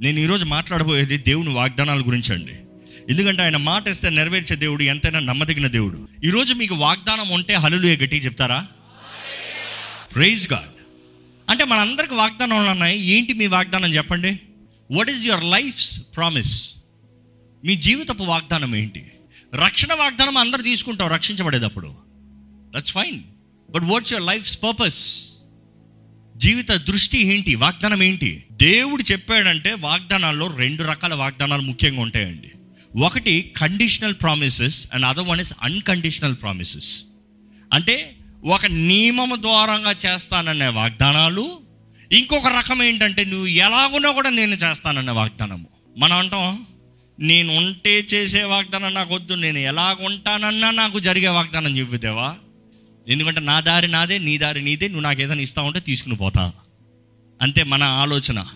నేను ఈరోజు మాట్లాడబోయేది దేవుని వాగ్దానాల గురించి అండి. ఎందుకంటే ఆయన మాట ఇస్తే నెరవేర్చే దేవుడు ఎంతైనా నమ్మదగిన దేవుడు. ఈరోజు మీకు వాగ్దానం ఉంటే హలులు గట్టి చెప్తారా? ప్రైజ్ గాడ్ అంటే మనందరికి వాగ్దానాలు ఉన్నాయి. ఏంటి మీ వాగ్దానం చెప్పండి? What is your life's promise మీ జీవితపు వాగ్దానం ఏంటి? రక్షణ వాగ్దానం అందరు తీసుకుంటాం రక్షించబడేటప్పుడు that's fine but what's your life's purpose జీవిత దృష్టి ఏంటి? వాగ్దానం ఏంటి? దేవుడు చెప్పాడంటే వాగ్దానాల్లో రెండు రకాల వాగ్దానాలు ముఖ్యంగా ఉంటాయండి. ఒకటి conditional promises and other one is unconditional promises అంటే ఒక నియమం ద్వారంగా చేస్తాననే వాగ్దానాలు. ఇంకొక రకం ఏంటంటే నువ్వు ఎలాగున్నా కూడా నేను చేస్తానన్న వాగ్దానము. మనం అంటాం నేను ఉంటే చేసే వాగ్దానం నాకు వద్దు నేను ఎలాగుంటానన్నా నాకు జరిగే వాగ్దానం చెప్పుదేవా ఎందుకంటే నా దారి నాదే నీ దారి నీదే నువ్వు నాకు ఏదైనా ఇస్తా ఉంటే తీసుకుని పోతా. అంతే మన ఆలోచన.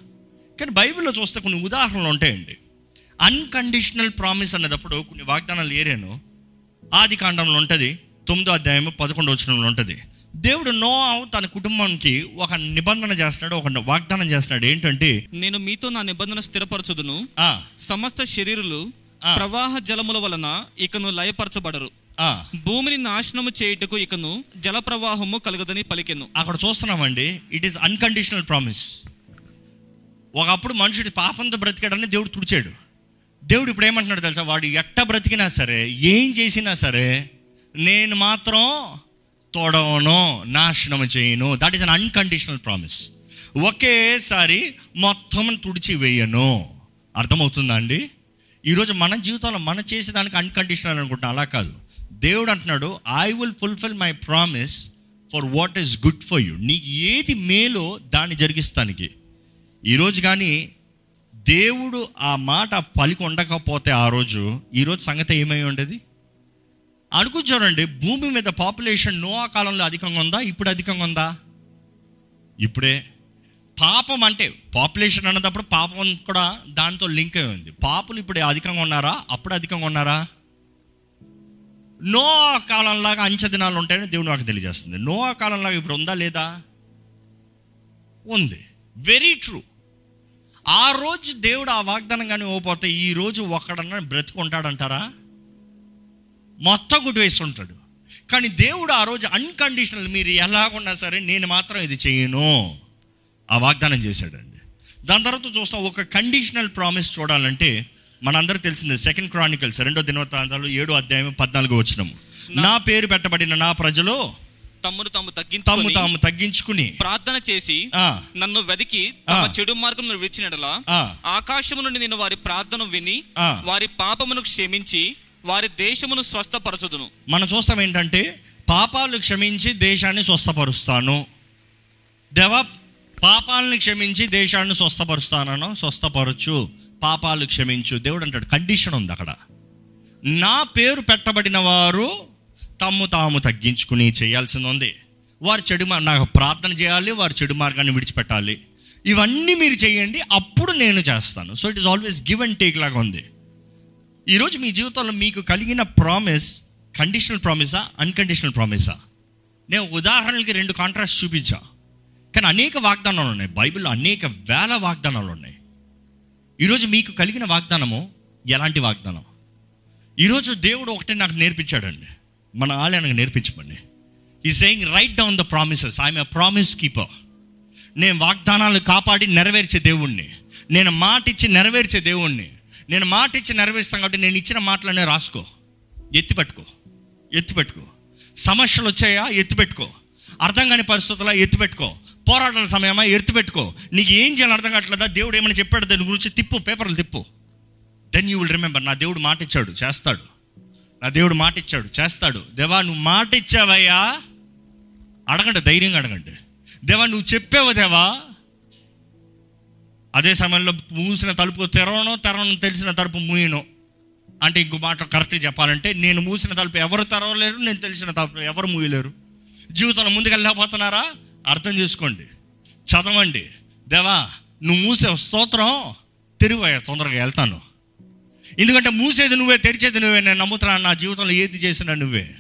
కానీ బైబిల్లో చూస్తే కొన్ని ఉదాహరణలు ఉంటాయండి. అన్కండిషనల్ ప్రామిస్ అనేటప్పుడు కొన్ని వాగ్దానాలు ఏరాను. ఆది కాండంలో ఉంటుంది తొమ్మిదో అధ్యాయం పదకొండో వచనంలో ఉంటుంది. దేవుడు నో తన కుటుంబానికి ఒక నిబంధన చేస్తున్నాడు ఒక వాగ్దానం చేస్తున్నాడు. ఏంటంటే నేను మీతో నా నిబంధన స్థిరపరచుదును. సమస్త శరీరులు. ప్రవాహ జలముల వలన ఇకను లయపరచబడరు. భూమిని నాశనము చేయుటకు ఇకను జల ప్రవాహము కలుగదని పలికెను. అక్కడ చూస్తున్నామండి ఇట్ ఈస్ అన్కండిషనల్ ప్రామిస్ ఒకప్పుడు మనుషుడు పాపంతో బ్రతికాడని దేవుడు తుడిచాడు. దేవుడు ఇప్పుడు ఏమంటున్నాడు తెలుసా? వాడు ఎట్ట బ్రతికినా సరే ఏం చేసినా సరే నేను మాత్రం తోడవను నాశనం చేయను. That is an unconditional promise ఒకేసారి మొత్తం తుడిచి వేయను. అర్థమవుతుందా అండి? ఈరోజు మన జీవితంలో మనం చేసేదానికి అన్కండిషనల్ అనుకుంటున్నాం. అలా కాదు. దేవుడు అంటున్నాడు I will fulfil my promise for what is good for you నీకు ఏది మేలో దాన్ని జరిగిస్తానికి. ఈరోజు కానీ దేవుడు ఆ మాట పలికి ఉండకపోతే ఆ రోజు ఈరోజు సంగతి ఏమై ఉండేది? అనుకుంటారండి భూమి మీద పాపులేషన్ నో ఆ కాలంలో అధికంగా ఉందా? ఇప్పుడు అధికంగా ఉందా? ఇప్పుడే. పాపం అంటే పాపులేషన్ అన్నప్పుడు పాపం కూడా దాంతో లింక్ అయి ఉంది. పాపులు ఇప్పుడు అధికంగా ఉన్నారా? అప్పుడు అధికంగా ఉన్నారా? నో కాలంలాగా అంచె దినాలు ఉంటాయని దేవుడు నాకు తెలియజేస్తుంది. నో కాలంలాగా ఇప్పుడు ఉందా లేదా? ఉంది. వెరీ ట్రూ ఆ రోజు దేవుడు ఆ వాగ్దానం కానీ ఓపోతే ఈ రోజు ఒక్కడన్నా బ్రతుకుంటాడంటారా? మొత్తం గుడ్ వేసి ఉంటాడు కానీ దేవుడు ఆ రోజు అన్కండిషనల్ మీరు ఎలాగున్నా సరే నేను మాత్రం ఇది చేయను. ఆ వాగ్దానం చేశాడండి. దాని తర్వాత చూస్తాం ఒక కండిషనల్ ప్రామిస్ చూడాలంటే మనందరూ తెలిసిందే సెకండ్ క్రానికల్స్ రెండో దినవృత్తాంతాలు ఏడో అధ్యాయం పద్నాలుగో వచ్చినము నా పేరు పెట్టబడిన నా ప్రజలు తమ్మును తాము తమ్ము తగ్గించుకొని తాము తగ్గించుకుని ప్రార్థన చేసి నన్ను వెదికి తమ ఆ. చెడు మార్గం విడిచినట్లా ఆ, ఆకాశము నుండి నేను వారి ప్రార్థన విని. వారి పాపమును క్షమించి వారి దేశమును స్వస్థపరచుదును. మనం చూస్తాం ఏంటంటే పాపాలు క్షమించి దేశాన్ని స్వస్థపరుస్తాను. దేవా పాపాలను క్షమించి దేశాన్ని స్వస్థపరుస్తానను స్వస్థపరచు. పాపాలు క్షమించు. దేవుడు అంటాడు కండిషన్ ఉంది అక్కడ. నా పేరు పెట్టబడిన వారు తమ్ము తాము తగ్గించుకుని చేయాల్సింది ఉంది. వారు చెడు నాకు ప్రార్థన చేయాలి వారు చెడు మార్గాన్ని విడిచిపెట్టాలి. ఇవన్నీ మీరు చేయండి అప్పుడు నేను చేస్తాను. So it is always give and take లాగా ఉంది. ఈరోజు మీ జీవితంలో మీకు కలిగిన ప్రామిస్ కండిషనల్ ప్రామిసా అన్కండిషనల్ ప్రామిసా నేను ఉదాహరణలకి రెండు కాంట్రాస్ట్ చూపించా. కానీ అనేక వాగ్దానాలు ఉన్నాయి. బైబిల్లో అనేక వేల వాగ్దానాలు ఉన్నాయి. ఈరోజు మీకు కలిగిన వాగ్దానము ఎలాంటి వాగ్దానం? ఈరోజు దేవుడు ఒకటే నాకు నేర్పించాడండి. మన ఆలయానికి నేర్పించమండి. ఈ saying write down the promises I'm a promise keeper నేను వాగ్దానాలు కాపాడి నెరవేర్చే దేవుణ్ణి. నేను మాట ఇచ్చి నెరవేర్చే దేవుణ్ణి. నేను మాట ఇచ్చి నెరవేరుస్తాను కాబట్టి నేను ఇచ్చిన మాటలనే రాసుకో. ఎత్తిపెట్టుకో. ఎత్తిపెట్టుకో. సమస్యలు వచ్చాయా? ఎత్తిపెట్టుకో. అర్థం కాని పరిస్థితుల్లో ఎత్తిపెట్టుకో. పోరాటాల సమయమా ఎత్తిపెట్టుకో. నీకు ఏం చేయాలి అర్థం కావట్లేదా? దేవుడు ఏమైనా చెప్పాడు? దాని గురించి తిప్పు పేపర్లు తిప్పు. దెన్ యూ విల్ రిమెంబర్ నా దేవుడు మాట ఇచ్చాడు చేస్తాడు. నా దేవుడు మాట ఇచ్చాడు చేస్తాడు. దేవా నువ్వు మాట ఇచ్చావయ్యా? అడగండి ధైర్యంగా అడగండి. దేవా నువ్వు చెప్పావు దేవా? అదే సమయంలో మూసిన తలుపు తెరవను తెరవను తెలిసిన తలుపు మూయను. అంటే ఇంకో మాట కరెక్ట్గా చెప్పాలంటే నేను మూసిన తలుపు ఎవరు తెరవలేరు నేను తెలిసిన తలుపు ఎవరు మూయలేరు? జీవితంలో ముందుకెళ్ళకపోతున్నారా అర్థం చేసుకోండి. చదవండి. దేవా నువ్వు మూసే స్తోత్రం తెరివయ్యా తొందరగా వెళ్తాను. ఎందుకంటే మూసేది నువ్వే తెరిచేది నువ్వే నేను నమ్ముతున్నా నా జీవితంలో ఏది చేసినా నువ్వే.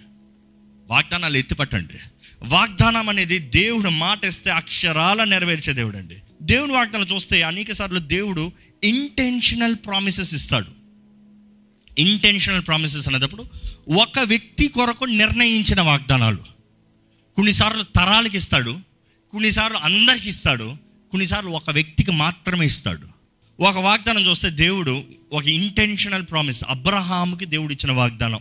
వాగ్దానాలు ఎత్తిపట్టండి. వాగ్దానం అనేది దేవుడు మాట ఇస్తే అక్షరాల నెరవేర్చే దేవుడు అండి దేవుని వాగ్దానం చూస్తే అనేక సార్లు దేవుడు ఇంటెన్షనల్ ప్రామిసెస్ ఇస్తాడు. ఇంటెన్షనల్ ప్రామిసెస్ అనేటప్పుడు ఒక వ్యక్తి కొరకు నిర్ణయించిన వాగ్దానాలు. కొన్నిసార్లు తరాలకి ఇస్తాడు కొన్నిసార్లు అందరికి ఇస్తాడు కొన్నిసార్లు ఒక వ్యక్తికి మాత్రమే ఇస్తాడు. ఒక వాగ్దానం చూస్తే దేవుడు ఒక ఇంటెన్షనల్ ప్రామిస్ అబ్రహాముకి దేవుడు ఇచ్చిన వాగ్దానం.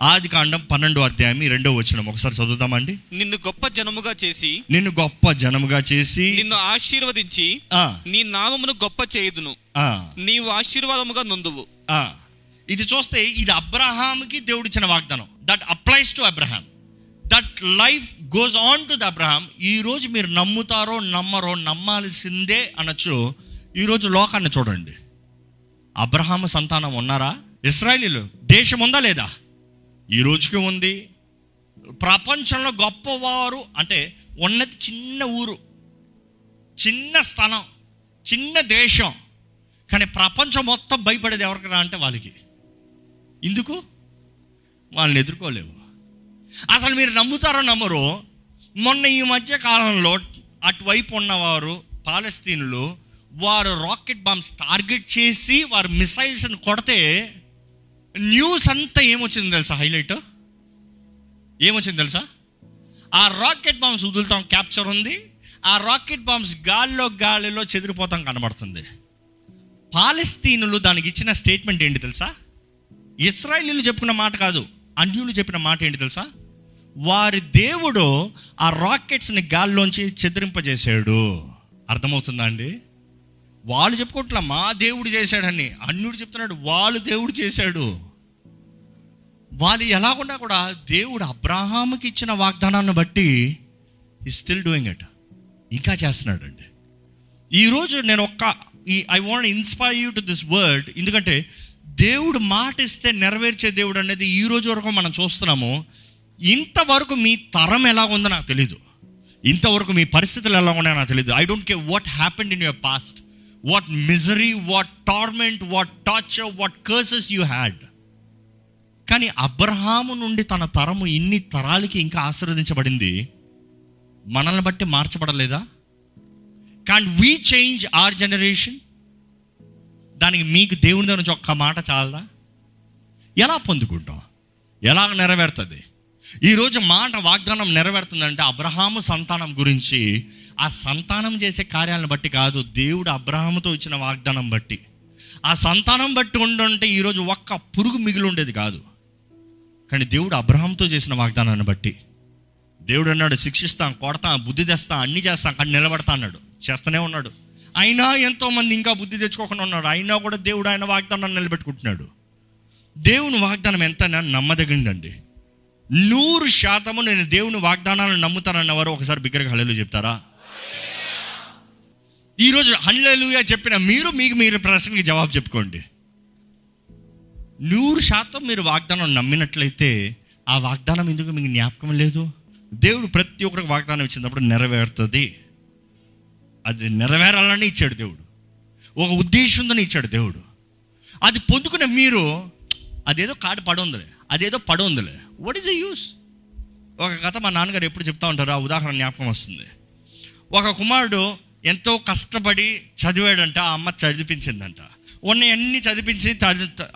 ఆది కాండం పన్నెండో అధ్యాయం రెండో వచ్చిన ఒకసారి చదువుతామండి నిన్ను గొప్ప జనముగా చేసి నిన్ను గొప్ప జనముగా చేసి నిన్ను ఆశీర్వదించి నీ నామమును గొప్ప చేయుదును. నీవు ఆశీర్వాదముగా నొందువు. ఇది చూస్తే ఇది అబ్రహాంకి దేవుడు ఇచ్చిన వాగ్దానం. That applies to Abraham that life goes on to the Abraham ఈ రోజు మీరు నమ్ముతారో నమ్మరో నమ్మాల్సిందే అనొచ్చు. ఈరోజు లోకాన్ని చూడండి. అబ్రహాం సంతానం ఉన్నారా? ఇస్రాయలీలు దేశం ఉందా లేదా? ఈ రోజుకి ఉంది. ప్రపంచంలో గొప్పవారు అంటే ఉన్నది చిన్న ఊరు చిన్న స్థలం చిన్న దేశం. కానీ ప్రపంచం మొత్తం భయపడేది ఎవరికి రా అంటే వాళ్ళకి. ఎందుకు? వాళ్ళని ఎదుర్కోలేవు. అసలు మీరు నమ్ముతారో నమ్మరు మొన్న ఈ మధ్య కాలంలో అటువైపు ఉన్నవారు పాలస్తీనులు వారు రాకెట్ బాంబ్స్ టార్గెట్ చేసి వారు మిసైల్స్ని కొడితే న్యూస్ అంతా ఏమొచ్చింది తెలుసా హైలైట్? ఏమొచ్చింది తెలుసా? ఆ రాకెట్ బాంబ్స్ వదులుతాం క్యాప్చర్ ఉంది. ఆ రాకెట్ బాంబ్స్ గాల్లో గాలిలో చెదిరిపోతాం కనబడుతుంది. పాలస్తీనులు దానికి ఇచ్చిన స్టేట్మెంట్ ఏంటి తెలుసా? ఇస్రాయలీలు చెప్పుకున్న మాట కాదు అన్యులు చెప్పిన మాట ఏంటి తెలుసా? వారి దేవుడు ఆ రాకెట్స్ని గాల్లోంచి చెదిరింపజేశాడు. అర్థమవుతుందా అండి? వాళ్ళు చెప్పుకోవట్లా మా దేవుడు చేశాడని. అన్యుడు చెప్తున్నాడు వాళ్ళు దేవుడు చేశాడు. వాళ్ళు ఎలాగున్నా కూడా దేవుడు అబ్రహాముకి ఇచ్చిన వాగ్దానాన్ని బట్టి ఈ స్టిల్ డూయింగ్ ఇట్ ఇంకా చేస్తున్నాడు అండి ఈరోజు నేను ఒక్క ఈ I want inspire you to this word ఎందుకంటే దేవుడు మాట ఇస్తే నెరవేర్చే దేవుడు అనేది ఈ రోజు వరకు మనం చూస్తున్నాము. ఇంతవరకు మీ తరం ఎలా ఉందో నాకు తెలీదు. ఇంతవరకు మీ పరిస్థితులు ఎలా ఉన్నాయో నాకు తెలియదు I don't care what happened in your past what misery what torment what torture what curses you had కానీ అబ్రహాము నుండి తన తరము ఇన్ని తరాలకి ఇంకా ఆశీర్వదించబడింది. మనల్ని బట్టి మార్చబడలేదా? Can we change our generation దానికి మీకు దేవుని దగ్గర నుంచి ఒక్క మాట చాలదా? ఎలా పొందుకుంటాం? ఎలా నెరవేరుతుంది? ఈరోజు మాట వాగ్దానం నెరవేరుతుందంటే అబ్రహాము సంతానం గురించి ఆ సంతానం చేసే కార్యాలను బట్టి కాదు దేవుడు అబ్రహాముతో ఇచ్చిన వాగ్దానం బట్టి. ఆ సంతానం బట్టి ఉండుంటే ఈరోజు ఒక్క పురుగు మిగిలి ఉండేది కాదు. కానీ దేవుడు అబ్రహాంతో చేసిన వాగ్దానాన్ని బట్టి. దేవుడు అన్నాడు శిక్షిస్తాం కొడతాం బుద్ధి తెస్తాం అన్ని చేస్తాం కానీ నిలబడతా అన్నాడు. చేస్తూనే ఉన్నాడు. అయినా ఎంతోమంది ఇంకా బుద్ధి తెచ్చుకోకుండా ఉన్నాడు అయినా కూడా దేవుడు ఆయన వాగ్దానాన్ని నిలబెట్టుకుంటున్నాడు. దేవుని వాగ్దానం ఎంత నమ్మదగిందండి నూరు శాతము నేను దేవుని వాగ్దానాలను నమ్ముతానన్నవారు ఒకసారి బిగ్గరగా హల్లెలు చెప్తారా? ఈరోజు హల్లెలూయా చెప్పిన మీరు మీకు మీరు ప్రశ్నకి జవాబు చెప్పుకోండి. నూరు శాతం మీరు వాగ్దానం నమ్మినట్లయితే ఆ వాగ్దానం ఎందుకు మీకు జ్ఞాపకం లేదు? దేవుడు ప్రతి ఒక్కరికి వాగ్దానం ఇచ్చినప్పుడు నెరవేరుతుంది. అది నెరవేరాలని ఇచ్చాడు దేవుడు. ఒక ఉద్దేశంతో ఇచ్చాడు దేవుడు. అది పొందుకున్న మీరు అదేదో కాడు పడి ఉందిలే అదేదో పడి ఉందిలే వాట్ ఈస్ ద యూస్ ఒక కథ మా నాన్నగారు ఎప్పుడు చెప్తా ఉంటారు ఆ ఉదాహరణ జ్ఞాపకం వస్తుంది. ఒక కుమారుడు ఎంతో కష్టపడి చదివాడంట ఆ అమ్మ చదివించిందంట. ఉన్న అన్ని చదివించి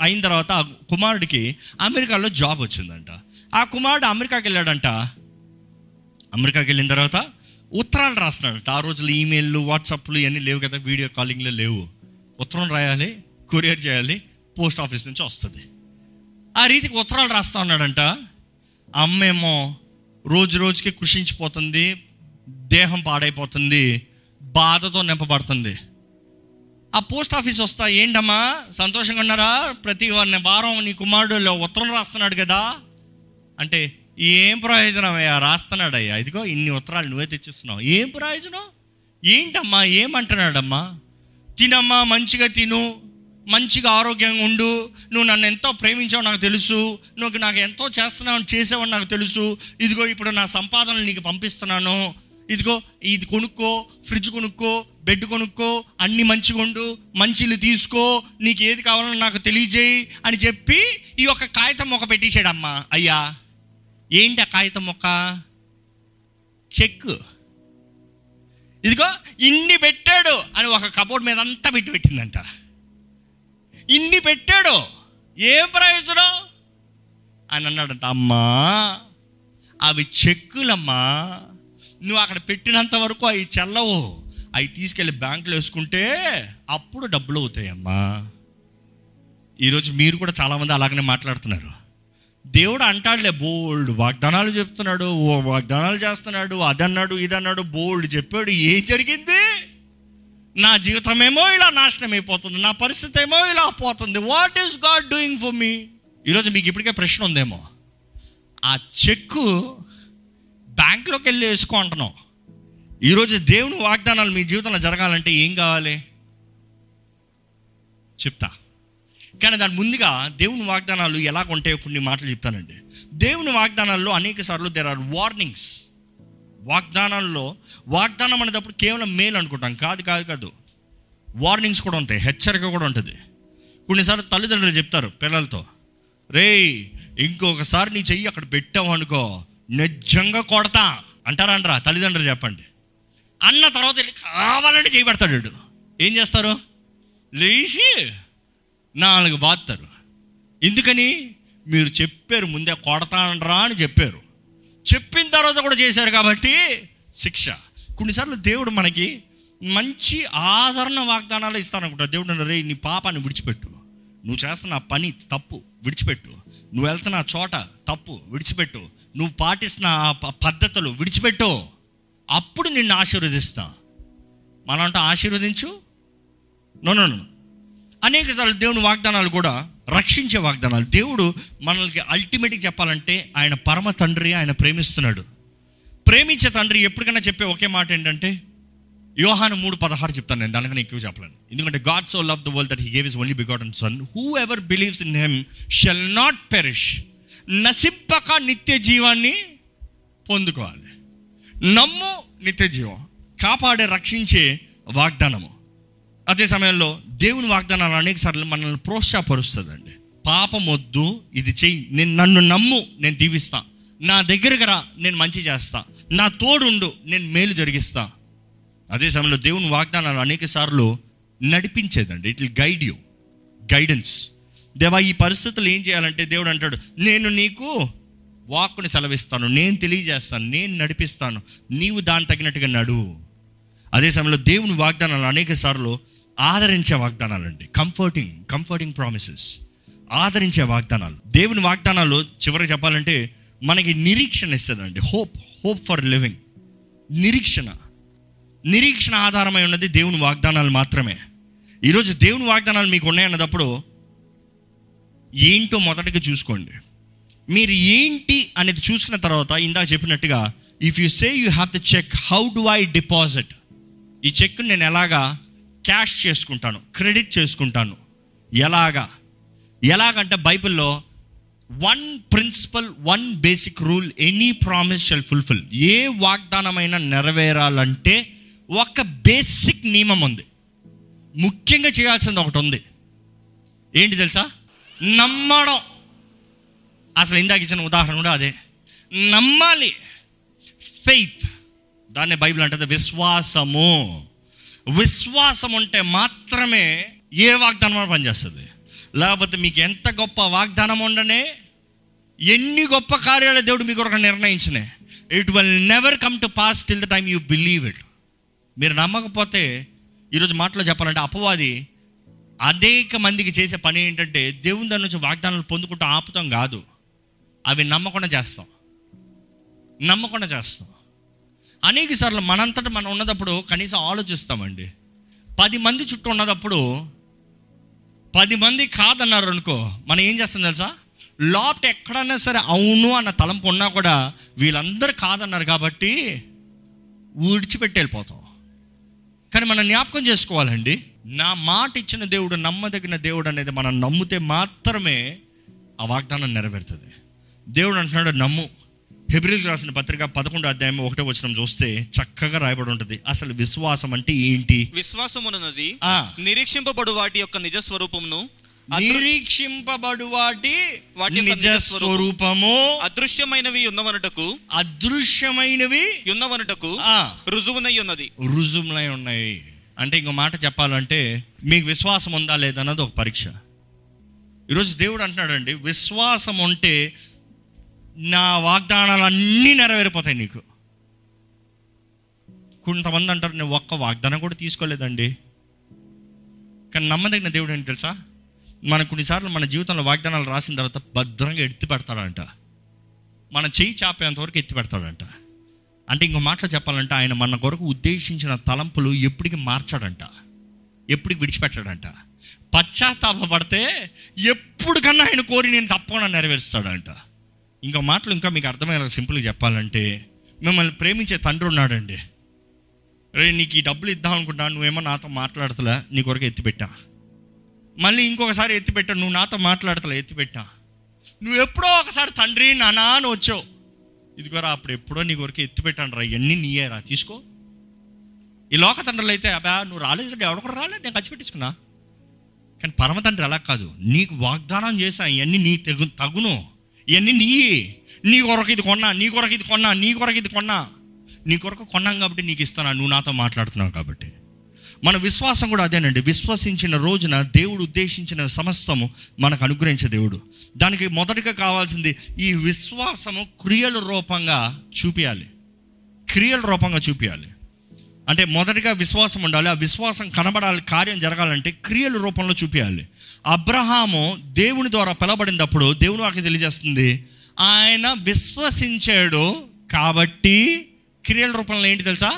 అయిన తర్వాత ఆ కుమారుడికి అమెరికాలో జాబ్ వచ్చిందంట. ఆ కుమారుడు అమెరికాకి వెళ్ళాడంట. అమెరికాకి వెళ్ళిన తర్వాత ఉత్తరాలు రాస్తున్నాడంట. ఆ రోజులు ఈమెయిల్లు వాట్సాప్లు ఇవన్నీ లేవు కదా వీడియో కాలింగ్లు లేవు. ఉత్తరం రాయాలి కొరియర్ చేయాలి పోస్ట్ ఆఫీస్ నుంచి వస్తుంది. ఆ రీతికి ఉత్తరాలు రాస్తా ఉన్నాడంట. అమ్మేమో రోజు రోజుకి కృషించిపోతుంది దేహం పాడైపోతుంది బాధతో నింపబడుతుంది. ఆ పోస్ట్ ఆఫీస్ వస్తా ఏంటమ్మా సంతోషంగా ఉన్నారా? ప్రతి వారిని వారం నీ కుమారుడు ఉత్తరం రాస్తున్నాడు కదా. అంటే ఏం ప్రయోజనం అయ్యా? రాస్తున్నాడయ్యా ఇదిగో ఇన్ని ఉత్తరాలు నువ్వే తెచ్చిస్తున్నావు. ఏం ప్రయోజనం? ఏంటమ్మా? ఏమంటున్నాడమ్మా? తినమ్మా మంచిగా తిను. మంచిగా ఆరోగ్యంగా ఉండు. నువ్వు నన్ను ఎంతో ప్రేమించావు నాకు తెలుసు. నువ్వు నాకు ఎంతో చేస్తున్నావు చేసావు నాకు తెలుసు. ఇదిగో ఇప్పుడు నా సంపాదనలు నీకు పంపిస్తున్నాను. ఇదిగో ఇది కొనుక్కో ఫ్రిడ్జ్ కొనుక్కో బెడ్ కొనుక్కో అన్ని మంచిగా ఉండు. మంచిలు తీసుకో నీకు ఏది కావాలో నాకు తెలియజేయి అని చెప్పి ఈ యొక్క కాగితం మొక్క పెట్టేశాడమ్మా. అయ్యా ఏంటి ఆ కాగితం మొక్క? చెక్. ఇదిగో ఇన్ని పెట్టాడు అని ఒక కబోర్డ్ మీద అంతా పెట్టి పెట్టిందంట. ఇన్ని పెట్టాడు. ఏం ప్రయోజనం? అని అన్నాడంట అమ్మా అవి చెక్కులమ్మా. నువ్వు అక్కడ పెట్టినంత వరకు అవి చెల్లవు. అవి తీసుకెళ్ళి బ్యాంకులో వేసుకుంటే అప్పుడు డబ్బులు అవుతాయమ్మా. ఈరోజు మీరు కూడా చాలామంది అలాగనే మాట్లాడుతున్నారు. దేవుడు అంటాడులే బోల్డ్ వాగ్దానాలు చెప్తున్నాడు ఓ వాగ్దానాలు చేస్తున్నాడు అదన్నాడు ఇదన్నాడు బోల్డ్ చెప్పాడు ఏం జరిగింది? నా జీవితమేమో ఇలా నాశనం అయిపోతుంది నా పరిస్థితి ఏమో ఇలా పోతుంది. What is God doing for మీ ఈరోజు మీకు ఇప్పటికే ప్రశ్న ఉందేమో. ఆ చెక్కు బ్యాంక్లోకి వెళ్ళి వేసుకో అంటున్నాం. ఈరోజు దేవుని వాగ్దానాలు మీ జీవితంలో జరగాలంటే ఏం కావాలి? చెప్తా. కానీ దాని ముందుగా దేవుని వాగ్దానాలు ఎలా ఉంటాయో కొన్ని మాటలు చెప్తానండి. దేవుని వాగ్దానాల్లో అనేక సార్లు దేర్ ఆర్ వార్నింగ్స్ వాగ్దానాల్లో వాగ్దానం అనేటప్పుడు కేవలం మేలు అనుకుంటాం. కాదు కాదు కాదు. వార్నింగ్స్ కూడా ఉంటాయి. హెచ్చరిక కూడా ఉంటుంది. కొన్నిసార్లు తల్లిదండ్రులు చెప్తారు పిల్లలతో రేయ్ ఇంకొకసారి నీ చెయ్యి అక్కడ పెట్టావు అనుకో నిజంగా కొడతా. అంటారా అంటారా? తల్లిదండ్రులు చెప్పండి. అన్న తర్వాత వెళ్ళి కావాలంటే చేయబడతాడు ఏం చేస్తారు? లేచి నాలుగు బాత్తారు ఎందుకని? మీరు చెప్పారు ముందే కొడతానరా అని చెప్పారు. చెప్పిన తర్వాత కూడా చేశారు కాబట్టి శిక్ష. కొన్నిసార్లు దేవుడు మనకి మంచి ఆదరణ వాగ్దానాలు ఇస్తారనుకుంటా. దేవుడు రే నీ పాపాన్ని విడిచిపెట్టు. నువ్వు చేస్తున్న పని తప్పు విడిచిపెట్టు. నువ్వు వెళ్తున్న ఆ చోట తప్పు విడిచిపెట్టు. నువ్వు పాటిస్తున్న ప- పద్ధతులు విడిచిపెట్టు. అప్పుడు నిన్ను ఆశీర్వదిస్తా. మనంట ఆశీర్వదించు. No no. అనేక సార్లు దేవుని వాగ్దానాలు కూడా రక్షించే వాగ్దానాలు. దేవుడు మనల్ని అల్టిమేట్గా చెప్పాలంటే ఆయన పరమ తండ్రి ఆయన ప్రేమిస్తున్నాడు. ప్రేమించే తండ్రి ఎప్పటికైనా చెప్పే ఒకే మాట ఏంటంటే యోహాను మూడు పదహారు చెప్తాను నేను దానికన్నా ఎక్కువ చెప్పలేను. ఎందుకంటే God so love the world that he gave his only begotten son whoever believes in him shall not perish నశింపక నిత్య జీవాన్ని పొందుకోవాలి. నమ్ము నిత్య జీవం. కాపాడే రక్షించే వాగ్దానము. అదే సమయంలో దేవుని వాగ్దానాలు అనేక సార్లు మనల్ని ప్రోత్సాహపరుస్తుందండి. పాపం వద్దు ఇది చెయ్యి. నేను నన్ను నమ్ము నేను దీవిస్తా. నా దగ్గరకు రా నేను మంచి చేస్తా. నా తోడుండు నేను మేలు జరిగిస్తా. అదే సమయంలో దేవుని వాగ్దానాలు అనేక సార్లు నడిపించేదండి. It will guide you. Guidance. దేవా ఈ పరిస్థితులు ఏం చేయాలంటే దేవుడు అంటాడు నేను నీకు వాక్కుని సెలవిస్తాను నేను తెలియజేస్తాను నేను నడిపిస్తాను. నీవు దాని తగినట్టుగా నడువు. అదే సమయంలో దేవుని వాగ్దానాలు అనేక సార్లు ఆదరించే వాగ్దానాలు అండి కంఫర్టింగ్ కంఫర్టింగ్ ప్రామిసెస్ ఆదరించే వాగ్దానాలు. దేవుని వాగ్దానాలు చివరికి చెప్పాలంటే మనకి నిరీక్షణ ఇస్తుందండి. హోప్ హోప్ ఫర్ లివింగ్ నిరీక్షణ. నిరీక్షణ ఆధారమై ఉన్నది దేవుని వాగ్దానాలు మాత్రమే. ఈరోజు దేవుని వాగ్దానాలు మీకు ఉన్నాయన్నప్పుడు ఏంటో మొదటగా చూసుకోండి. మీరు ఏంటి అనేది చూసుకున్న తర్వాత ఇందాక చెప్పినట్టుగా if you say you have to check how do I deposit ఈ చెక్ నేను ఎలాగా క్యాష్ చేసుకుంటాను క్రెడిట్ చేసుకుంటాను. ఎలాగా? ఎలాగంటే బైబిల్లో one principle one basic rule any promise shall fulfil. ఏ వాగ్దానమైనా నెరవేరాలంటే ఒక బేసిక్ నియమం ఉంది. ముఖ్యంగా చేయాల్సింది ఒకటి ఉంది. ఏంటి తెలుసా? నమ్మడం. అసలు ఇందాక ఇచ్చిన ఉదాహరణ కూడా అదే. నమ్మాలి. ఫెయిత్. దాన్ని బైబిల్ అంటుంది విశ్వాసము. విశ్వాసం ఉంటే మాత్రమే ఏ వాగ్దానం పనిచేస్తుంది. లేకపోతే మీకు ఎంత గొప్ప వాగ్దానం ఉండనే ఎన్ని గొప్ప కార్యాలు దేవుడు మీకు ఒక నిర్ణయించినే it will never come to pass till the time you believe it మీరు నమ్మకపోతే ఈరోజు మాటలో చెప్పాలంటే అపవాది అనేక మందికి చేసే పని ఏంటంటే దేవుని దాని నుంచి వాగ్దానాలు పొందుకుంటూ ఆపుతాం కాదు. అవి నమ్మకుండా చేస్తాం. నమ్మకుండా చేస్తాం. అనేక సార్లు మనంతట మనం ఉన్నదప్పుడు కనీసం ఆలోచిస్తామండి. పది మంది చుట్టూ ఉన్నదప్పుడు పది మంది కాదన్నారు అనుకో మనం ఏం చేస్తాం తెలుసా? లోపట ఎక్కడన్నా సరే అవును అన్న తలంపు ఉన్నా కూడా వీళ్ళందరూ కాదన్నారు కాబట్టి ఊడ్చిపెట్టి వెళ్ళిపోతాం. కానీ మనం జ్ఞాపకం చేసుకోవాలండి నా మాట ఇచ్చిన దేవుడు నమ్మదగిన దేవుడు అనేది మనం నమ్మితే మాత్రమే ఆ వాగ్దానం నెరవేరుతుంది. దేవుడు అంటున్నాడు నమ్ము. హెబ్రిల్ రాసిన పత్రిక పదకొండు అధ్యాయం ఒకటో వచనం చూస్తే చక్కగా రాయబడి ఉంటుంది. అసలు విశ్వాసం అంటే ఏంటి? విశ్వాసమునది ఆ. నిరీక్షింపబడు వాటి యొక్క నిజ స్వరూపమును నిరీక్షింపబడు వాటి వాటి నిజ స్వరూపము అదృశ్యమైనవి ఉన్నవనుటకు అదృశ్యమైనవి ఉన్నవనుటకు రుజువునై ఉన్నది. రుజుములై ఉన్నాయి. అంటే ఇంకో మాట చెప్పాలంటే మీకు విశ్వాసం ఉందా లేదన్నది ఒక పరీక్ష. ఈరోజు దేవుడు అంటున్నాడండి విశ్వాసం ఉంటే నా వాగ్దానాలు అన్నీ నెరవేరిపోతాయి నీకు. కొంతమంది అంటారు నేను ఒక్క వాగ్దానం కూడా తీసుకోలేదండి. కానీ నమ్మదగిన దేవుడు ఏంటి తెలుసా? మన కొన్నిసార్లు మన జీవితంలో వాగ్దానాలు రాసిన తర్వాత భద్రంగా ఎత్తి పెడతాడంట. మన చేయి చాపేంతవరకు ఎత్తి పెడతాడంట. అంటే ఇంకో మాటలో చెప్పాలంటే ఆయన మన కొరకు ఉద్దేశించిన తలంపులు ఎప్పటికి మార్చాడంట. ఎప్పటికి విడిచిపెట్టాడంట. పశ్చాత్తాపడితే కన్నా ఆయన కోరి నేను తప్పకుండా నెరవేరుస్తాడంట. ఇంకా మాటలు ఇంకా మీకు అర్థమయ్యేలా సింపుల్గా చెప్పాలంటే మిమ్మల్ని ప్రేమించే తండ్రి ఉన్నాడండి. రే నీకు ఈ డబ్బులు ఇద్దాం అనుకుంటా నువ్వేమో నాతో మాట్లాడతలే నీ కొరకు ఎత్తిపెట్టా. మళ్ళీ ఇంకొకసారి ఎత్తిపెట్టా నువ్వు నాతో మాట్లాడతలే ఎత్తిపెట్టా. నువ్వు ఎప్పుడో ఒకసారి తండ్రి నానా అని వచ్చావు. ఇదిగోరా అప్పుడు ఎప్పుడో నీ కొరకు ఎత్తిపెట్టాను రా ఇవన్నీ నీయేరా తీసుకో. ఈ లోక తండ్రులు అయితే అబ్బా నువ్వు రాలేదు కదా ఎవడొకరు రాలేదు నేను ఖర్చు పెట్టించుకున్నా. కానీ పరమ తండ్రి అలా కాదు. నీకు వాగ్దానం చేశా ఇవన్నీ నీ తెగు తగును. ఇవన్నీ నీ. నీ కొరకు ఇది కొన్నా నీ కొరకు ఇది కొన్నా నీ కొరకు ఇది కొన్నా. నీ కొరకు కొన్నాం కాబట్టి నీకు ఇస్తానా నువ్వు నాతో మాట్లాడుతున్నావు కాబట్టి. మన విశ్వాసం కూడా అదేనండి. విశ్వసించిన రోజున దేవుడు ఉద్దేశించిన సమస్తము మనకు అనుగ్రహించే దేవుడు. దానికి మొదటిగా కావాల్సింది ఈ విశ్వాసము క్రియల రూపంగా చూపించాలి క్రియల రూపంగా చూపించాలి అంటే మొదటిగా విశ్వాసం ఉండాలి. ఆ విశ్వాసం కనబడాలి కార్యం జరగాలంటే క్రియల రూపంలో చూపించాలి అబ్రహాము దేవుని ద్వారా పిలబడినప్పుడు దేవుని వాకి తెలియజేస్తుంది ఆయన విశ్వసించాడు కాబట్టి క్రియల రూపంలో ఏంటి తెలుసా?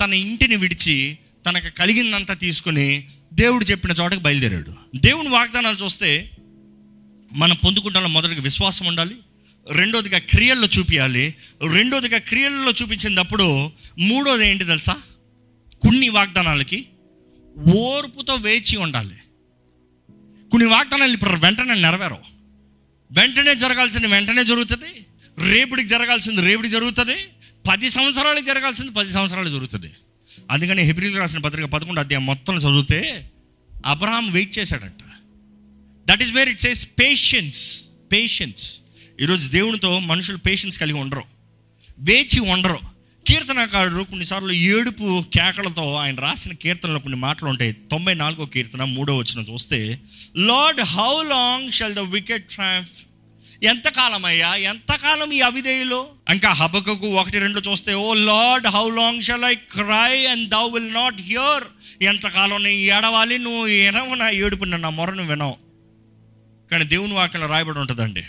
తన ఇంటిని విడిచి తనకు కలిగిందంతా తీసుకుని దేవుడు చెప్పిన చోటకి బయలుదేరాడు. దేవుని వాగ్దానాలు చూస్తే మనం పొందుకుంటాలో మొదటిగా విశ్వాసం ఉండాలి రెండోదిగా క్రియల్లో చూపించాలి రెండోదిగా క్రియల్లో చూపించినప్పుడు మూడోది ఏంటి తెలుసా? కొన్ని వాగ్దానాలకి ఓర్పుతో వేచి ఉండాలి. కొన్ని వాగ్దానాలు ఇప్పుడు వెంటనే నెరవేరవు. వెంటనే జరగాల్సింది వెంటనే జరుగుతుంది. రేపుడికి జరగాల్సింది రేపుడికి జరుగుతుంది. పది సంవత్సరాలకు జరగాల్సింది పది సంవత్సరాలు జరుగుతుంది. అందుకని హెబ్రిల్ రాసిన పత్రిక పదకొండు అధ్యాయం మొత్తం చదివితే అబ్రహాం వెయిట్ చేశాడంట. That is where it says patience patience ఈరోజు దేవునితో మనుషులు పేషెన్స్ కలిగి ఉండరు. వేచి ఉండరు. కీర్తనకారుడు కొన్నిసార్లు ఏడుపు కేకలతో ఆయన రాసిన కీర్తనలో కొన్ని మాటలు ఉంటాయి. తొంభై నాలుగో కీర్తన మూడో వచ్చిన చూస్తే Lord how long shall the wicked triumph ఎంతకాలం అయ్యా ఎంతకాలం ఈ అవిధేయులో? ఇంకా హబకకు ఒకటి రెండు చూస్తే O Lord how long shall I cry and thou will not hear? ఎంతకాలం నీ ఏడవాలి? నువ్వు వినవు నా ఏడుపు నా మొరను వినవు. కానీ దేవుని వాక్యం రాయబడి ఉంటుందండి.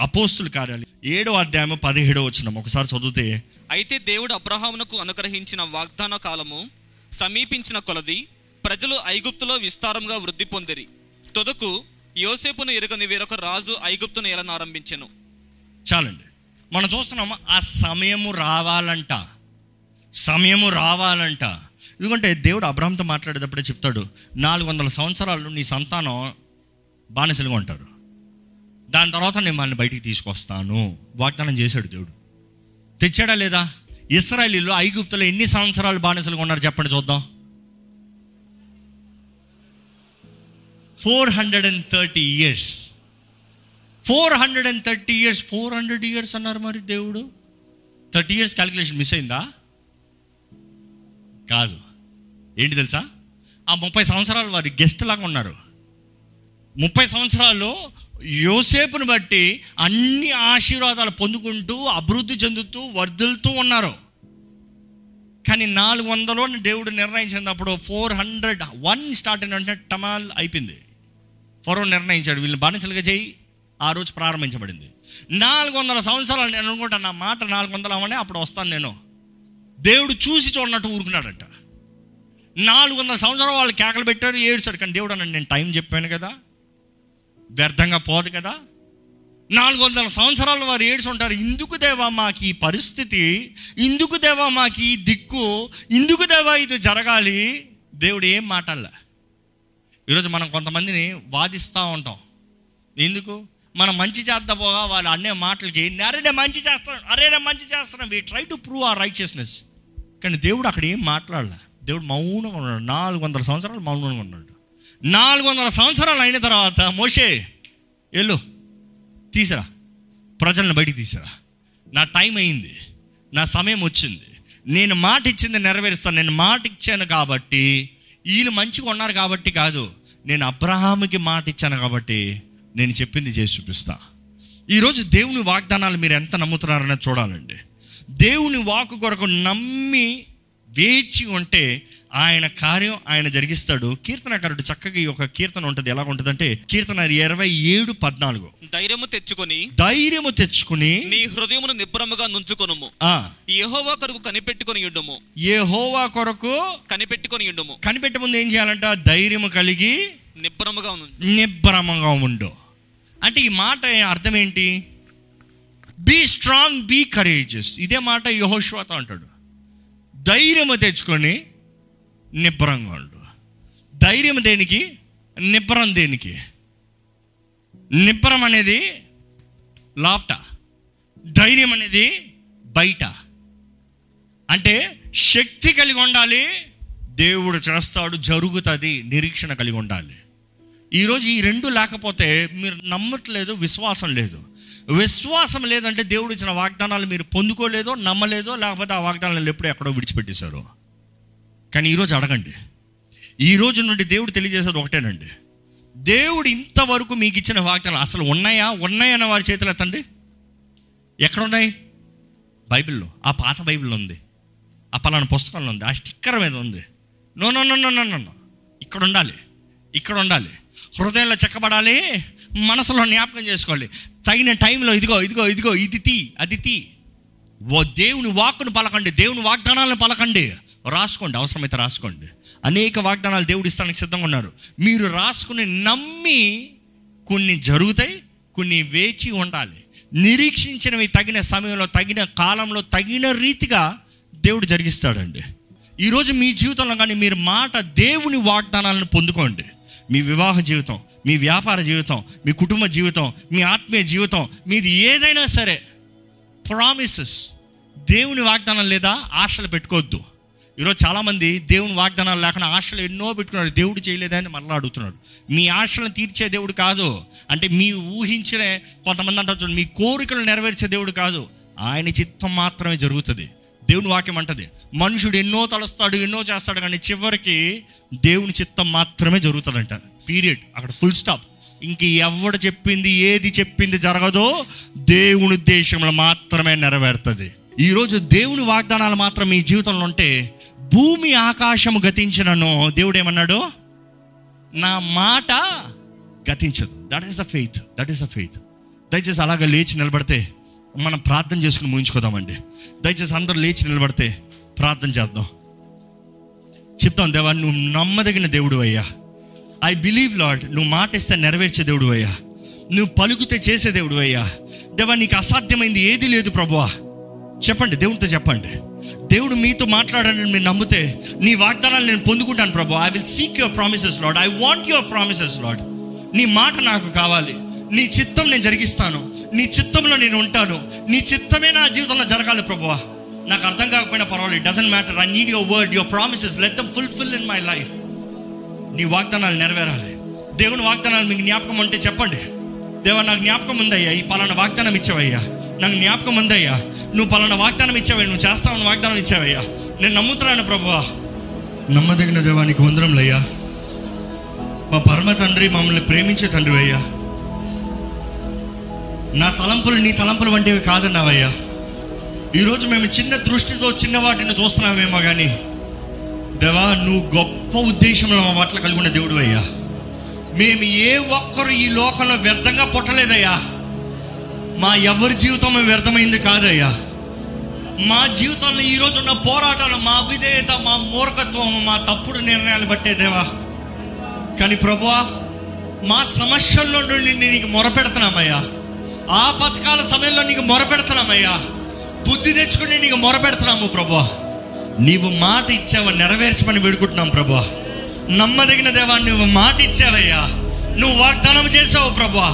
అపోస్తుల కార్యాలు ఏడో అధ్యాయం పదిహేడో వచ్చిన ఒకసారి చదివితే అయితే దేవుడు అబ్రహామునకు అనుగ్రహించిన వాగ్దాన కాలము సమీపించిన కొలది ప్రజలు ఐగుప్తులో విస్తారంగా వృద్ధి పొందిరి. తొదకు యోసేపును ఎరుగని వేరొక రాజు ఐగుప్తును ఏలనారంభించెను చాలండి. మనం చూస్తున్నాము ఆ సమయము రావాలంట. సమయము రావాలంట. ఎందుకంటే దేవుడు అబ్రహంతో మాట్లాడేటప్పుడే చెప్తాడు నాలుగు వందల సంవత్సరాలు నీ సంతానం బానిసలుగా ఉంటారు. దాని తర్వాత నేను వాళ్ళని బయటికి తీసుకొస్తాను. వాగ్దానం చేశాడు దేవుడు. తెచ్చాడా లేదా? ఇస్రాయలీలో ఐగుప్తులో ఎన్ని సంవత్సరాలు బానిసలుగా ఉన్నారు చెప్పండి చూద్దాం. Four hundred and thirty years. Four hundred and thirty years. Four hundred years అన్నారు మరి దేవుడు. థర్టీ ఇయర్స్ క్యాలిక్యులేషన్ మిస్ అయిందా? కాదు. ఏంటి తెలుసా? ఆ ముప్పై సంవత్సరాలు వారి గెస్ట్ లాగా ఉన్నారు. ముప్పై సంవత్సరాలు యోసేపుని బట్టి అన్ని ఆశీర్వాదాలు పొందుకుంటూ అభివృద్ధి చెందుతూ వర్ధిల్తూ ఉన్నారు. కానీ నాలుగు వందలో దేవుడు నిర్ణయించినప్పుడు ఫోర్ హండ్రెడ్ వన్ స్టార్ట్ అయిన టమాల్ అయిపోయింది. ఫరో నిర్ణయించాడు. వీళ్ళని బానిసలుగా చేయి. ఆ రోజు ప్రారంభించబడింది. నాలుగు వందల సంవత్సరాలు నేను అనుకుంటా నా మాట నాలుగు వందలు అవనే అప్పుడు వస్తాను నేను. దేవుడు చూసి చూడనట్టు ఊరుకున్నాడట. నాలుగు వందల సంవత్సరాలు వాళ్ళు కేకలు పెట్టారు ఏడ్చాడు కానీ దేవుడు అన్నాడు నేను టైం చెప్పాను కదా. వ్యర్థంగా పోదు కదా. నాలుగు వందల సంవత్సరాలు వారు ఏడుచుంటారు ఇందుకు దేవా మాకు ఈ పరిస్థితి ఇందుకు దేవా మాకు ఈ దిక్కు ఇందుకు దేవా ఇది జరగాలి. దేవుడు ఏం మాటల్లా. ఈరోజు మనం కొంతమందిని వాదిస్తూ ఉంటాం. ఎందుకు? మనం మంచి చేద్దాం పోగా వాళ్ళు అనే మాటలకి అరే నేను మంచి చేస్తాను అరే నేను మంచి చేస్తాను we try to prove our righteousness కానీ దేవుడు అక్కడ ఏం మాట్లాడలే. దేవుడు మౌనంగా ఉన్నాడు నాలుగు వందల సంవత్సరాలు మౌనంగా ఉన్నాడు. నాలుగు వందల సంవత్సరాలు అయిన తర్వాత మోషే వెళ్ళు తీసిరా. ప్రజలను బయటికి తీసిరా. నా టైం అయింది నా సమయం వచ్చింది. నేను మాట ఇచ్చింది నెరవేరుస్తాను. నేను మాట ఇచ్చాను కాబట్టి వీళ్ళు మంచిగా ఉన్నారు కాబట్టి కాదు నేను అబ్రహాముకి మాట ఇచ్చాను కాబట్టి నేను చెప్పింది చేసి చూపిస్తా. ఈరోజు దేవుని వాగ్దానాలు మీరు ఎంత నమ్ముతున్నారనేది చూడాలండి. దేవుని వాకు కొరకు నమ్మి వేచి ఉంటే ఆయన కార్యం ఆయన జరిగిస్తాడు. కీర్తనకారుడు చక్కగా ఈ ఒక కీర్తన ఉంటుంది. ఎలా ఉంటుందంటే కీర్తన ఇరవై ఏడు పద్నాలుగు. ధైర్యము తెచ్చుకొని ధైర్యము తెచ్చుకుని నీ హృదయమును నిబ్బరముగా నుంచుకొనుము. ఆ. యెహోవా కొరకు కనిపెట్టుకొని ఉండుము. ఏ హోవా కొరకు కనిపెట్టుకొని ఉండుము. కనిపెట్టే ముందు ఏం చేయాలంట? ధైర్యము కలిగి నిబ్బరముగా ఉండు. నిబ్బరమంగా ఉండు. అంటే ఈ మాట అర్థం ఏంటి? బీ స్ట్రాంగ్ బీ కరేజెస్ ఇదే మాట యహోశ్వాత అంటాడు. ధైర్యము తెచ్చుకొని నిబ్బరంగా ఉండు. ధైర్యం దేనికి? నిబ్బరం దేనికి? నిబ్బరం అనేది లాప్ట. ధైర్యం అనేది బయట. అంటే శక్తి కలిగి ఉండాలి దేవుడు చేస్తాడు జరుగుతుంది నిరీక్షణ కలిగి ఉండాలి. ఈరోజు ఈ రెండు లేకపోతే మీరు నమ్మట్లేదు విశ్వాసం లేదు. విశ్వాసం లేదంటే దేవుడు ఇచ్చిన వాగ్దానాలు మీరు పొందుకోలేదో నమ్మలేదో లేకపోతే ఆ వాగ్దానాలు ఎప్పుడో ఎక్కడో విడిచిపెట్టేశారు. కానీ ఈరోజు అడగండి. ఈ రోజు నుండి దేవుడు తెలియజేసేది ఒకటేనండి. దేవుడు ఇంతవరకు మీకు ఇచ్చిన వాగ్దానాలు అసలు ఉన్నాయా? ఉన్నాయన్న వారి చేతులు ఎత్తండి ఎక్కడున్నాయి? బైబిల్లో. ఆ పాత బైబిల్లో ఉంది. ఆ పలానా పుస్తకంలో ఉంది. ఆ స్టిక్కర్ మీద ఉంది. No no no no no no. ఇక్కడ ఉండాలి. ఇక్కడ ఉండాలి. హృదయంలో చెక్కబడాలి. మనసులో జ్ఞాపకం చేసుకోవాలి. తగిన టైంలో ఇదిగో ఇదిగో ఇదిగో ఇది తీ అది తీ. ఓ దేవుని వాక్కును పలకండి దేవుని వాగ్దానాలను పలకండి. రాసుకోండి అవసరమైతే రాసుకోండి. అనేక వాగ్దానాలు దేవుడు ఇస్తానికి సిద్ధంగా ఉన్నారు. మీరు రాసుకుని నమ్మి కొన్ని జరుగుతాయి కొన్ని వేచి ఉండాలి. నిరీక్షించినవి తగిన సమయంలో తగిన కాలంలో తగిన రీతిగా దేవుడు జరిగిస్తాడండి. ఈరోజు మీ జీవితంలో కానీ మీరు మాట దేవుని వాగ్దానాలను పొందుకోండి. మీ వివాహ జీవితం మీ వ్యాపార జీవితం మీ కుటుంబ జీవితం మీ ఆత్మీయ జీవితం మీది ఏదైనా సరే ప్రామిసెస్ దేవుని వాగ్దానం లేదా ఆశలు పెట్టుకోవద్దు. ఈరోజు చాలామంది దేవుని వాగ్దానాలు లేకుండా ఆశలు ఎన్నో పెట్టుకున్నారు. దేవుడు చేయలేదని మరలా అడుగుతున్నాడు. మీ ఆశలను తీర్చే దేవుడు కాదు. అంటే మీ ఊహించిన కొంతమంది అంటారు మీ కోరికలు నెరవేర్చే దేవుడు కాదు. ఆయన చిత్తం మాత్రమే జరుగుతుంది. దేవుని వాక్యం అంటది మనుషుడు ఎన్నో తలుస్తాడు ఎన్నో చేస్తాడు కానీ చివరికి దేవుని చిత్తం మాత్రమే జరుగుతుందంట. పీరియడ్ అక్కడ ఫుల్ స్టాప్ ఇంక ఎవడు చెప్పింది ఏది చెప్పింది జరగదో దేవుని ఉద్దేశంలో మాత్రమే నెరవేరుతుంది. ఈరోజు దేవుని వాగ్దానాలు మాత్రం మీ జీవితంలో ఉంటే భూమి ఆకాశము గతించినను దేవుడు ఏమన్నాడు? నా మాట గతించదు. That is the faith that is the faith దయచేసి అలాగ లేచి నిలబడితే మనం ప్రార్థన చేసుకుని ముగించుకోదామండి. దయచేసి అందరూ లేచి నిలబడితే ప్రార్థన చేద్దాం. చెప్తాం దేవా నువ్వు నమ్మదగిన దేవుడు అయ్యా. ఐ బిలీవ్ లాడ్ నువ్వు మాట ఇస్తే నెరవేర్చే దేవుడు అయ్యా. నువ్వు పలుకుతే చేసే దేవుడు అయ్యా. దేవా నీకు అసాధ్యమైంది ఏది లేదు ప్రభువా. చెప్పండి దేవునితో చెప్పండి. దేవుడు మీతో మాట్లాడాలని నేను నమ్మితే నీ వాగ్దానాలు నేను పొందుకుంటాను ప్రభు I will seek your promises Lord I want your promises Lord నీ మాట నాకు కావాలి. నీ చిత్తం నేను జరిగిస్తాను. నీ చిత్తంలో నేను ఉంటాను. నీ చిత్తమే నా జీవితంలో జరగాలి ప్రభువా. నాకు అర్థం కాకపోయినా పర్వాలేదు. Doesn't matter I need your word your promises let them fulfil in my life నీ వాగ్దానాలు నెరవేరాలి. దేవుని వాగ్దానాలు మీకు జ్ఞాపకం ఉంటే చెప్పండి. దేవా నాకు జ్ఞాపకం ఉందయ్యా. ఈ పలానా వాగ్దానం ఇచ్చావయ్యా. నాకు జ్ఞాపకం ఉందయ్యా. నువ్వు పలానా వాగ్దానం ఇచ్చావయ్యా. నువ్వు చేస్తావని వాగ్దానం ఇచ్చావయ్యా. నేను నమ్ముతున్నాను ప్రభువా. నమ్మదగిన దేవానికి వందరంలయ్యా మా పరమ తండ్రి మమ్మల్ని ప్రేమించే తండ్రి అయ్యా. నా తలంపులు నీ తలంపులు వంటివి కాదన్నావయ్యా. ఈరోజు మేము చిన్న దృష్టితో చిన్న వాటిని చూస్తున్నామేమో కానీ దేవా నువ్వు గొప్ప ఉద్దేశంలో మా పట్ల కలిగి ఉన్న దేవుడు అయ్యా. మేము ఏ ఒక్కరు ఈ లోకంలో వ్యర్థంగా పుట్టలేదయ్యా. మా ఎవరి జీవితం వ్యర్థమైంది కాదయ్యా. మా జీవితంలో ఈరోజు ఉన్న పోరాటాలు మా అవిధేయత మా మూర్ఖత్వం మా తప్పుడు నిర్ణయాలు పట్టేదేవా కానీ ప్రభువా మా సమస్యల్లో నుండి నీకు మొరపెడుతున్నామయ్యా. ఆ పథకాల సమయంలో నీకు మొరపెడుతున్నామయ్యా. బుద్ధి తెచ్చుకుని నీకు మొరపెడుతున్నాము ప్రభా నీవు మాట ఇచ్చావు నెరవేర్చమని వేడుకుంటున్నాం ప్రభా నమ్మదగిన దేవా నువ్వు మాట ఇచ్చావయ్యా. నువ్వు వాగ్దానం చేసావు ప్రభా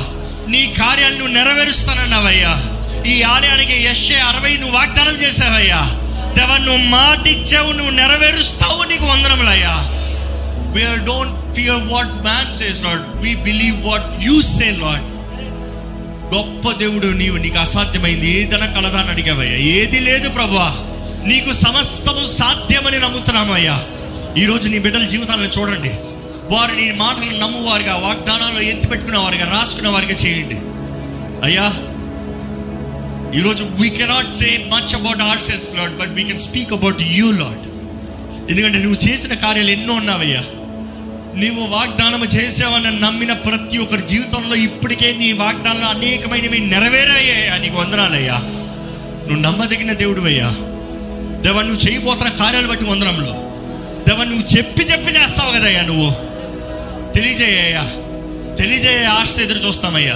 నీ కార్యాలు నువ్వు నెరవేరుస్తానన్నావయ్యా. ఈ ఆలయానికి యశ్ఏ అరవై నువ్వు వాగ్దానం చేసావయ్యా దేవా నువ్వు మాట ఇచ్చావు నువ్వు నెరవేరుస్తావు నీకు వందనములయ్యా. We are don't fear what man says Lord we believe what you say Lord గొప్ప దేవుడు నీవు నీకు అసాధ్యమైంది. ఏదైనా కలదా అని అడిగావయ్యా? ఏది లేదు ప్రభా నీకు సమస్తము సాధ్యమని నమ్ముతున్నామయ్యా ఈరోజు నీ బిడ్డల జీవితాలను చూడండి. వారు నీ మాటలు నమ్మువారుగా వాగ్దానాలు ఎత్తి పెట్టుకున్న రాసుకున్న వారిగా చేయండి. అయ్యా ఈరోజు we cannot say much about our selves Lord but we can speak about you Lord ఎందుకంటే నువ్వు చేసిన కార్యాలు ఎన్నో ఉన్నావయ్యా. నీవు వాగ్దానం చేసావని నమ్మిన ప్రతి ఒక్కరి జీవితంలో ఇప్పటికే నీ వాగ్దానాలు అనేకమైనవి నెరవేరాయ్యా నీకు వందనాలయ్యా. నువ్వు నమ్మదగిన దేవుడివయ్యా. దేవా నువ్వు చేయబోతున్న కార్యాలు బట్టి వందనంలో దేవా నువ్వు చెప్పి చెప్పి చేస్తావు కదయ్యా నువ్వు. తెలియజేయ్యా. తెలియజేయ ఆశ ఎదురు చూస్తామయ్యా.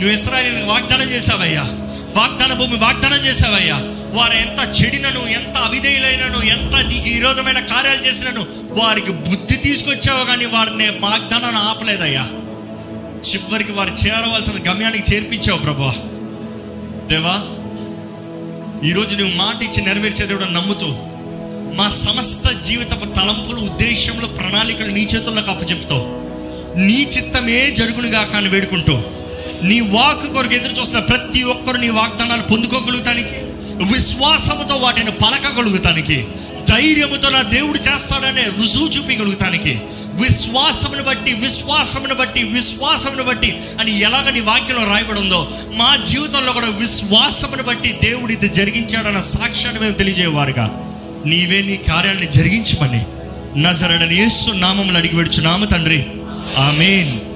నువ్వు ఇస్రాయల్ వాగ్దానం చేసావయ్యా. వాగ్దాన భూమి వాగ్దానం చేసావయ్యా. వారు ఎంత చెడినను ఎంత అవిధేయులైనను ఎంత నీకు విరోధమైన కార్యాలు చేసినను వారికి బుద్ధి తీసుకొచ్చావు కానీ వారిని వాగ్దానాన్ని ఆపలేదయ్యా. చివరికి వారు చేరవలసిన గమ్యానికి చేర్పించావు ప్రభా. దేవా ఈరోజు నువ్వు మాట ఇచ్చి నెరవేర్చే దేవుడు నమ్ముతూ మా సమస్త జీవితపు తలంపులు ఉద్దేశంలో ప్రణాళికలు నీ చేతుల్లోకి అప్పచెప్తావు నీ చిత్తమే జరుగునుగా కానీ వేడుకుంటూ నీ వాక్ కొరకు ఎదురు చూస్తున్న ప్రతి ఒక్కరు నీ వాగ్దానాలు పొందుకోగలుగుతానికి విశ్వాసముతో వాటిని పలకగలుగుతానికి ధైర్యముతో నా దేవుడు చేస్తాడనే రుజువు చూపించగలుగుతానికి విశ్వాసమును బట్టి విశ్వాసమును బట్టి విశ్వాసమును బట్టి అని ఎలాగ నీ వాక్యంలో రాయబడి ఉందో మా జీవితంలో కూడా విశ్వాసమును బట్టి దేవుడు ఇది జరిగించాడన్న సాక్ష్యాన్ని మేము తెలియజేవారుగా నీవే నీ కార్యాలని జరిగించమని నజరడని యేసు నామములు అడిగి నామ తండ్రి. ఆమెన్.